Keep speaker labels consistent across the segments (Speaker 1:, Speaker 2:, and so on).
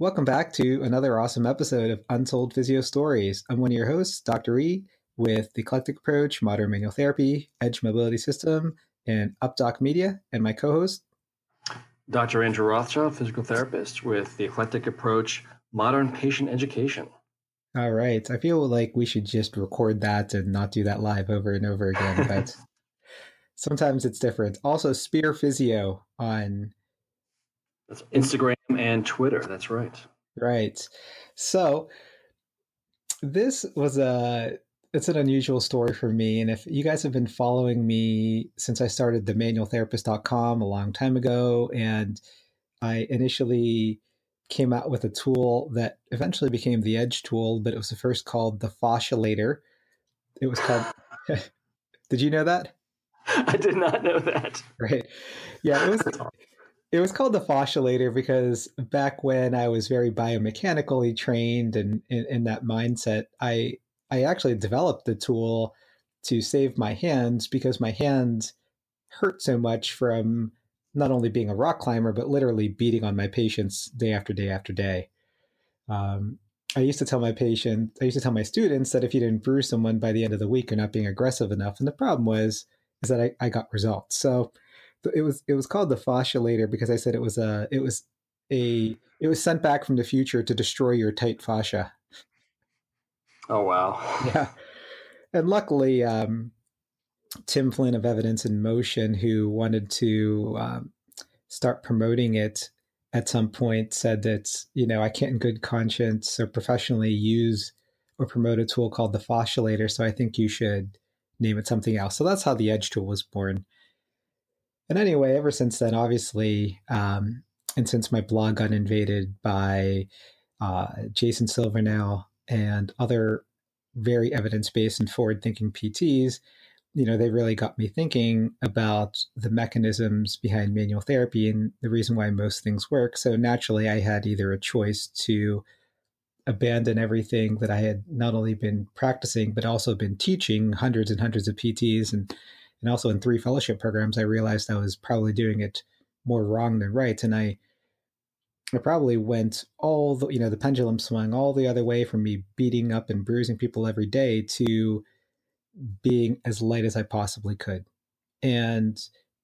Speaker 1: Welcome back to another awesome episode of Untold Physio Stories. I'm one of your hosts, Dr. E, with the Eclectic Approach, Modern Manual Therapy, Edge Mobility System, and UpDoc Media, and my co-host,
Speaker 2: Dr. Andrew Rothschild, physical therapist with the Eclectic Approach, Modern Patient Education.
Speaker 1: All right. I feel like we should just record that and not do that live over and over again, but sometimes it's different. Also, Spear Physio on
Speaker 2: That's Instagram and Twitter. That's right.
Speaker 1: Right. So this was a it's an unusual story for me. And if you guys have been following me since I started the manualtherapist.com a long time ago, and I initially came out with a tool that eventually became the Edge tool, but it was the first called the Fasciolator. It was called Did you know that?
Speaker 2: I did not know that.
Speaker 1: Right. Yeah, it was it was called the Fasciolator because back when I was very biomechanically trained and in, that mindset, I I actually developed the tool to save my hands because my hands hurt so much from not only being a rock climber but literally beating on my patients day after day after day. Um, I used to tell my patient, I used to tell my students that if you didn't bruise someone by the end of the week, you're not being aggressive enough. And the problem was is that I, I got results. So it was it was called the fasciolator because I said it was a it was a it was sent back from the future to destroy your tight fascia.
Speaker 2: Oh wow!
Speaker 1: Yeah, and luckily, um, Tim Flynn of Evidence in Motion, who wanted to um, start promoting it at some point, said that you know I can't in good conscience or professionally use or promote a tool called the fasciolator, so I think you should name it something else. So that's how the Edge tool was born. And anyway, ever since then, obviously, um, and since my blog got invaded by uh, Jason Silvernail and other very evidence based and forward thinking PTs, you know, they really got me thinking about the mechanisms behind manual therapy and the reason why most things work. So naturally, I had either a choice to abandon everything that I had not only been practicing, but also been teaching hundreds and hundreds of PTs and and also in three fellowship programs, I realized I was probably doing it more wrong than right. And I I probably went all the you know, the pendulum swung all the other way from me beating up and bruising people every day to being as light as I possibly could. And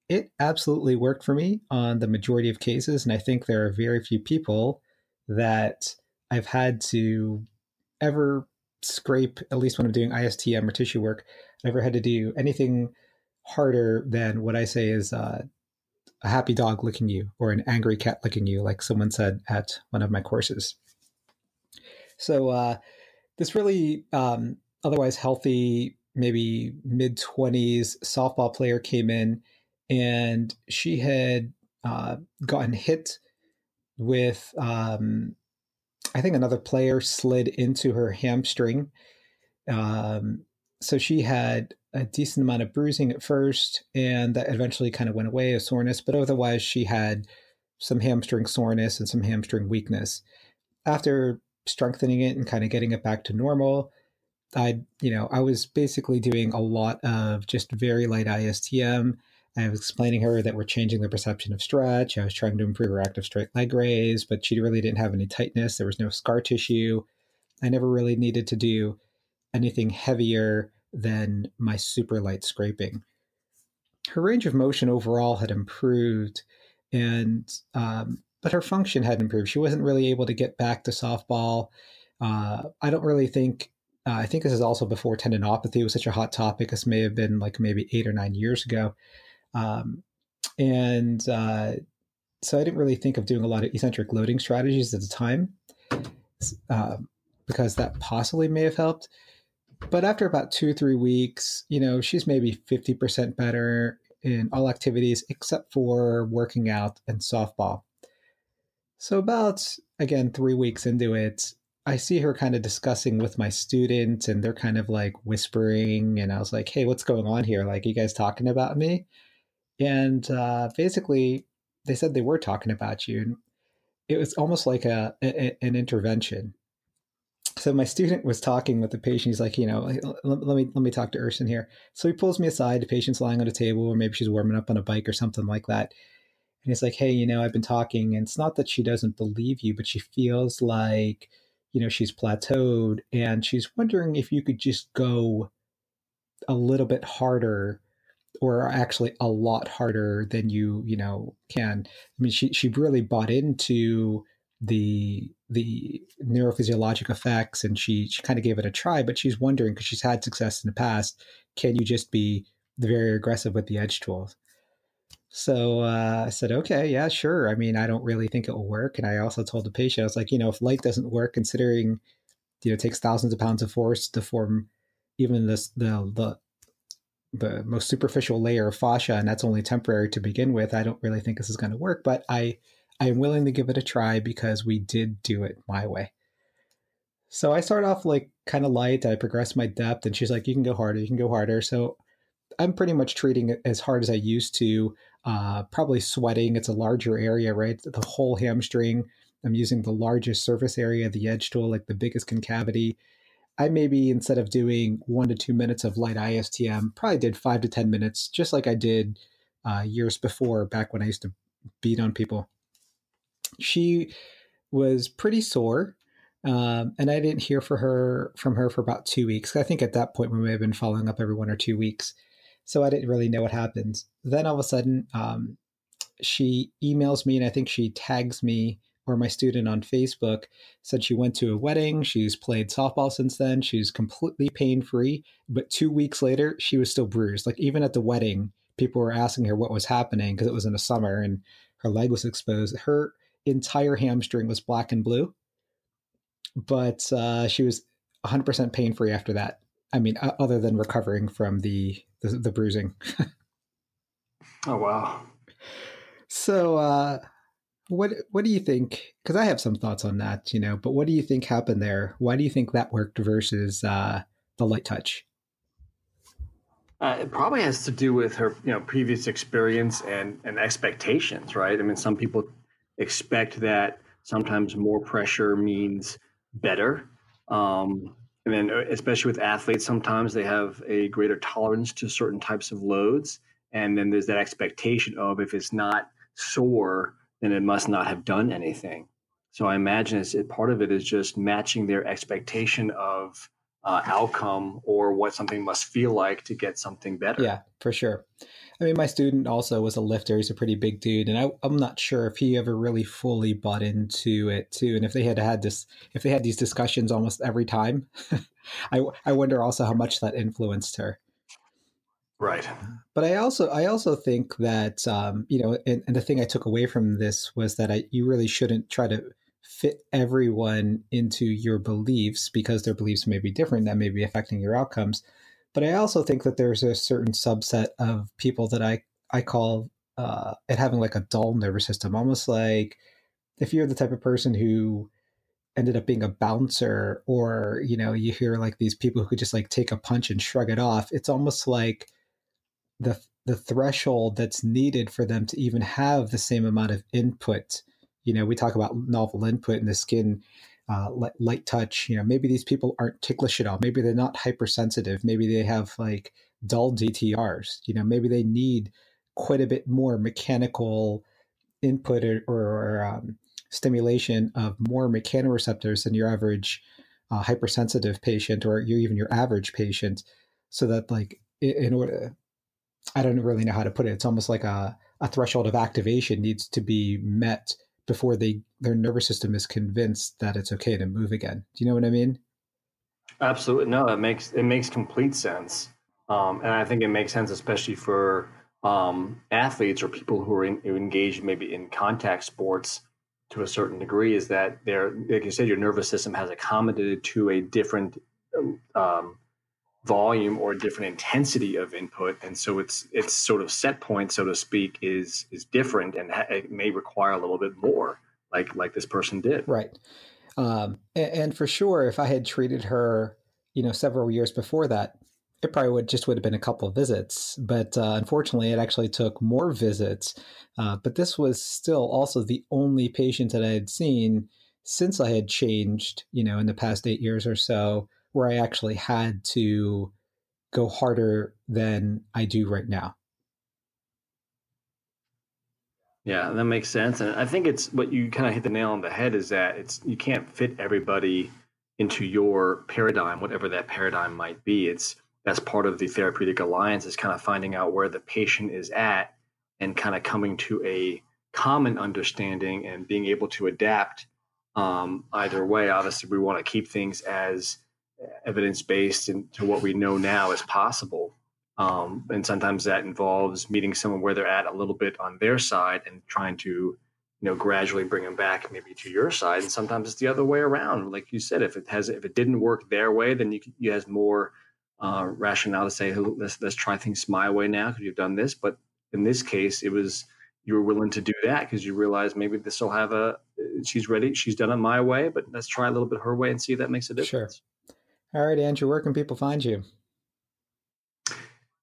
Speaker 1: it absolutely worked for me on the majority of cases. And I think there are very few people that I've had to ever scrape, at least when I'm doing ISTM or tissue work, I've never had to do anything harder than what I say is uh, a happy dog licking you or an angry cat licking you, like someone said at one of my courses. So uh, this really um, otherwise healthy, maybe mid twenties softball player came in, and she had uh, gotten hit with. Um, I think another player slid into her hamstring. Um, so she had a decent amount of bruising at first, and that eventually kind of went away, a soreness, but otherwise she had some hamstring soreness and some hamstring weakness. After strengthening it and kind of getting it back to normal, I, you know, I was basically doing a lot of just very light ISTM. I was explaining her that we're changing the perception of stretch. I was trying to improve her active straight leg raise, but she really didn't have any tightness. There was no scar tissue. I never really needed to do anything heavier than my super light scraping. Her range of motion overall had improved, and um, but her function had improved. She wasn't really able to get back to softball. Uh, I don't really think. Uh, I think this is also before tendinopathy was such a hot topic. This may have been like maybe eight or nine years ago, um, and uh, so I didn't really think of doing a lot of eccentric loading strategies at the time, uh, because that possibly may have helped but after about two three weeks, you know, she's maybe 50% better in all activities except for working out and softball. So, about again, three weeks into it, I see her kind of discussing with my students, and they're kind of like whispering. And I was like, "Hey, what's going on here? Like, you guys talking about me?" And uh, basically, they said they were talking about you. And it was almost like a, a an intervention. So my student was talking with the patient. He's like, you know, let, me let me talk to Erson here. So he pulls me aside. The patient's lying on a table, or maybe she's warming up on a bike or something like that. And he's like, hey, you know, I've been talking, and it's not that she doesn't believe you, but she feels like you know she's plateaued and she's wondering if you could just go a little bit harder or actually a lot harder than you you know can i mean she she really bought into the the neurophysiologic effects and she she kind of gave it a try but she's wondering because she's had success in the past can you just be very aggressive with the edge tools so uh, I said, okay, yeah, sure. I mean, I don't really think it will work. And I also told the patient, I was like, you know, if light doesn't work, considering, you know, it takes thousands of pounds of force to form even this the the the most superficial layer of fascia, and that's only temporary to begin with. I don't really think this is going to work, but I I am willing to give it a try because we did do it my way. So I start off like kind of light. I progress my depth, and she's like, "You can go harder. You can go harder." So I'm pretty much treating it as hard as I used to uh, probably sweating. It's a larger area, right? The whole hamstring. I'm using the largest surface area the edge tool, like the biggest concavity. I maybe instead of doing one to two minutes of light ISTM, probably did five to 10 minutes, just like I did uh, years before, back when I used to beat on people. She was pretty sore. Um, and I didn't hear for her from her for about two weeks. I think at that point we may have been following up every one or two weeks. So I didn't really know what happened. Then all of a sudden, um, she emails me and I think she tags me or my student on Facebook said she went to a wedding. She's played softball since then. She's completely pain free. But two weeks later, she was still bruised. Like even at the wedding, people were asking her what was happening because it was in the summer and her leg was exposed. Her entire hamstring was black and blue, but uh, she was 100% pain free after that. I mean, other than recovering from the the, the bruising.
Speaker 2: oh wow!
Speaker 1: So, uh, what what do you think? Because I have some thoughts on that, you know. But what do you think happened there? Why do you think that worked versus uh, the light touch?
Speaker 2: Uh, it probably has to do with her, you know, previous experience and and expectations, right? I mean, some people expect that sometimes more pressure means better. Um, and then, uh, especially with athletes, sometimes they have a greater tolerance to certain types of loads. And then there's that expectation of if it's not sore, then it must not have done anything. So I imagine it's, part of it is just matching their expectation of uh, outcome or what something must feel like to get something better.
Speaker 1: Yeah, for sure. I mean, my student also was a lifter. He's a pretty big dude, and I, am not sure if he ever really fully bought into it too. And if they had had this, if they had these discussions almost every time, I I wonder also how much that influenced her.
Speaker 2: Right.
Speaker 1: But I also I also think that um, you know, and, and the thing I took away from this was that I you really shouldn't try to fit everyone into your beliefs because their beliefs may be different that may be affecting your outcomes. But I also think that there's a certain subset of people that I I call uh, it having like a dull nervous system, almost like if you're the type of person who ended up being a bouncer or you know you hear like these people who could just like take a punch and shrug it off it's almost like the the threshold that's needed for them to even have the same amount of input you know we talk about novel input in the skin uh, light touch. You know, maybe these people aren't ticklish at all. Maybe they're not hypersensitive. Maybe they have like dull DTRs. You know, maybe they need quite a bit more mechanical input or, or um, stimulation of more mechanoreceptors than your average uh, hypersensitive patient or your, even your average patient. So that like in order, I don't really know how to put it. It's almost like a, a threshold of activation needs to be met before they their nervous system is convinced that it's okay to move again. Do you know what I mean?
Speaker 2: Absolutely. No, it makes it makes complete sense, um, and I think it makes sense especially for um, athletes or people who are in, who engaged maybe in contact sports to a certain degree. Is that they're like you said, your nervous system has accommodated to a different um, volume or different intensity of input and so it's it's sort of set point so to speak is is different and ha- it may require a little bit more like like this person did
Speaker 1: right Um, and, and for sure, if I had treated her, you know, several years before that, it probably would just would have been a couple of visits. But uh, unfortunately, it actually took more visits. Uh, but this was still also the only patient that I had seen since I had changed, you know, in the past eight years or so, where I actually had to go harder than I do right now.
Speaker 2: Yeah, that makes sense. And I think it's what you kind of hit the nail on the head is that it's you can't fit everybody into your paradigm, whatever that paradigm might be. It's that's part of the therapeutic alliance is kind of finding out where the patient is at and kind of coming to a common understanding and being able to adapt um, either way. Obviously, we want to keep things as evidence based and to what we know now as possible. Um, and sometimes that involves meeting someone where they're at a little bit on their side and trying to, you know, gradually bring them back maybe to your side. And sometimes it's the other way around. Like you said, if it has, if it didn't work their way, then you, you has more uh, rationale to say, hey, let's, let's try things my way now because you've done this. But in this case, it was, you were willing to do that because you realize maybe this will have a, she's ready, she's done it my way, but let's try a little bit her way and see if that makes a difference.
Speaker 1: All right, Andrew, where can people find you?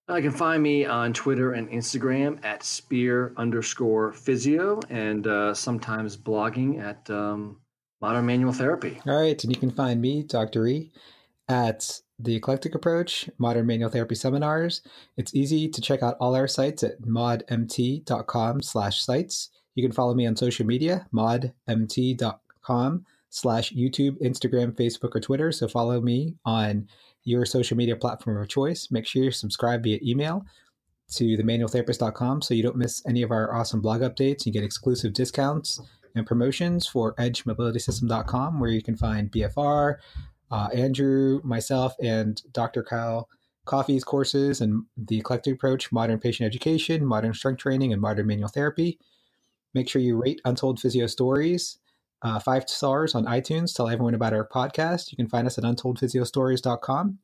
Speaker 2: Uh, you can find me on Twitter and Instagram at spear underscore physio and uh, sometimes blogging at um, Modern Manual Therapy.
Speaker 1: All right. And you can find me, Dr. E, at The Eclectic Approach, Modern Manual Therapy Seminars. It's easy to check out all our sites at modmt.com slash sites. You can follow me on social media, modmt.com slash YouTube, Instagram, Facebook, or Twitter. So follow me on your social media platform of choice. Make sure you subscribe via email to themanualtherapist.com so you don't miss any of our awesome blog updates. You get exclusive discounts and promotions for edgemobilitysystem.com where you can find BFR, uh, Andrew, myself, and Dr. Kyle Coffey's courses and the eclectic approach, modern patient education, modern strength training, and modern manual therapy. Make sure you rate Untold Physio Stories uh, five stars on iTunes. Tell everyone about our podcast. You can find us at untoldphysiostories.com.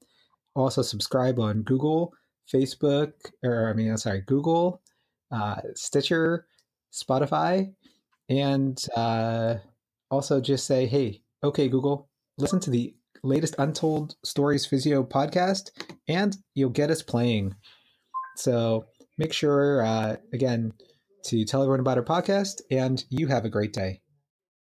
Speaker 1: Also, subscribe on Google, Facebook, or I mean, sorry, Google, uh, Stitcher, Spotify, and uh, also just say, hey, okay, Google, listen to the latest Untold Stories Physio podcast, and you'll get us playing. So make sure, uh, again, to tell everyone about our podcast, and you have a great day.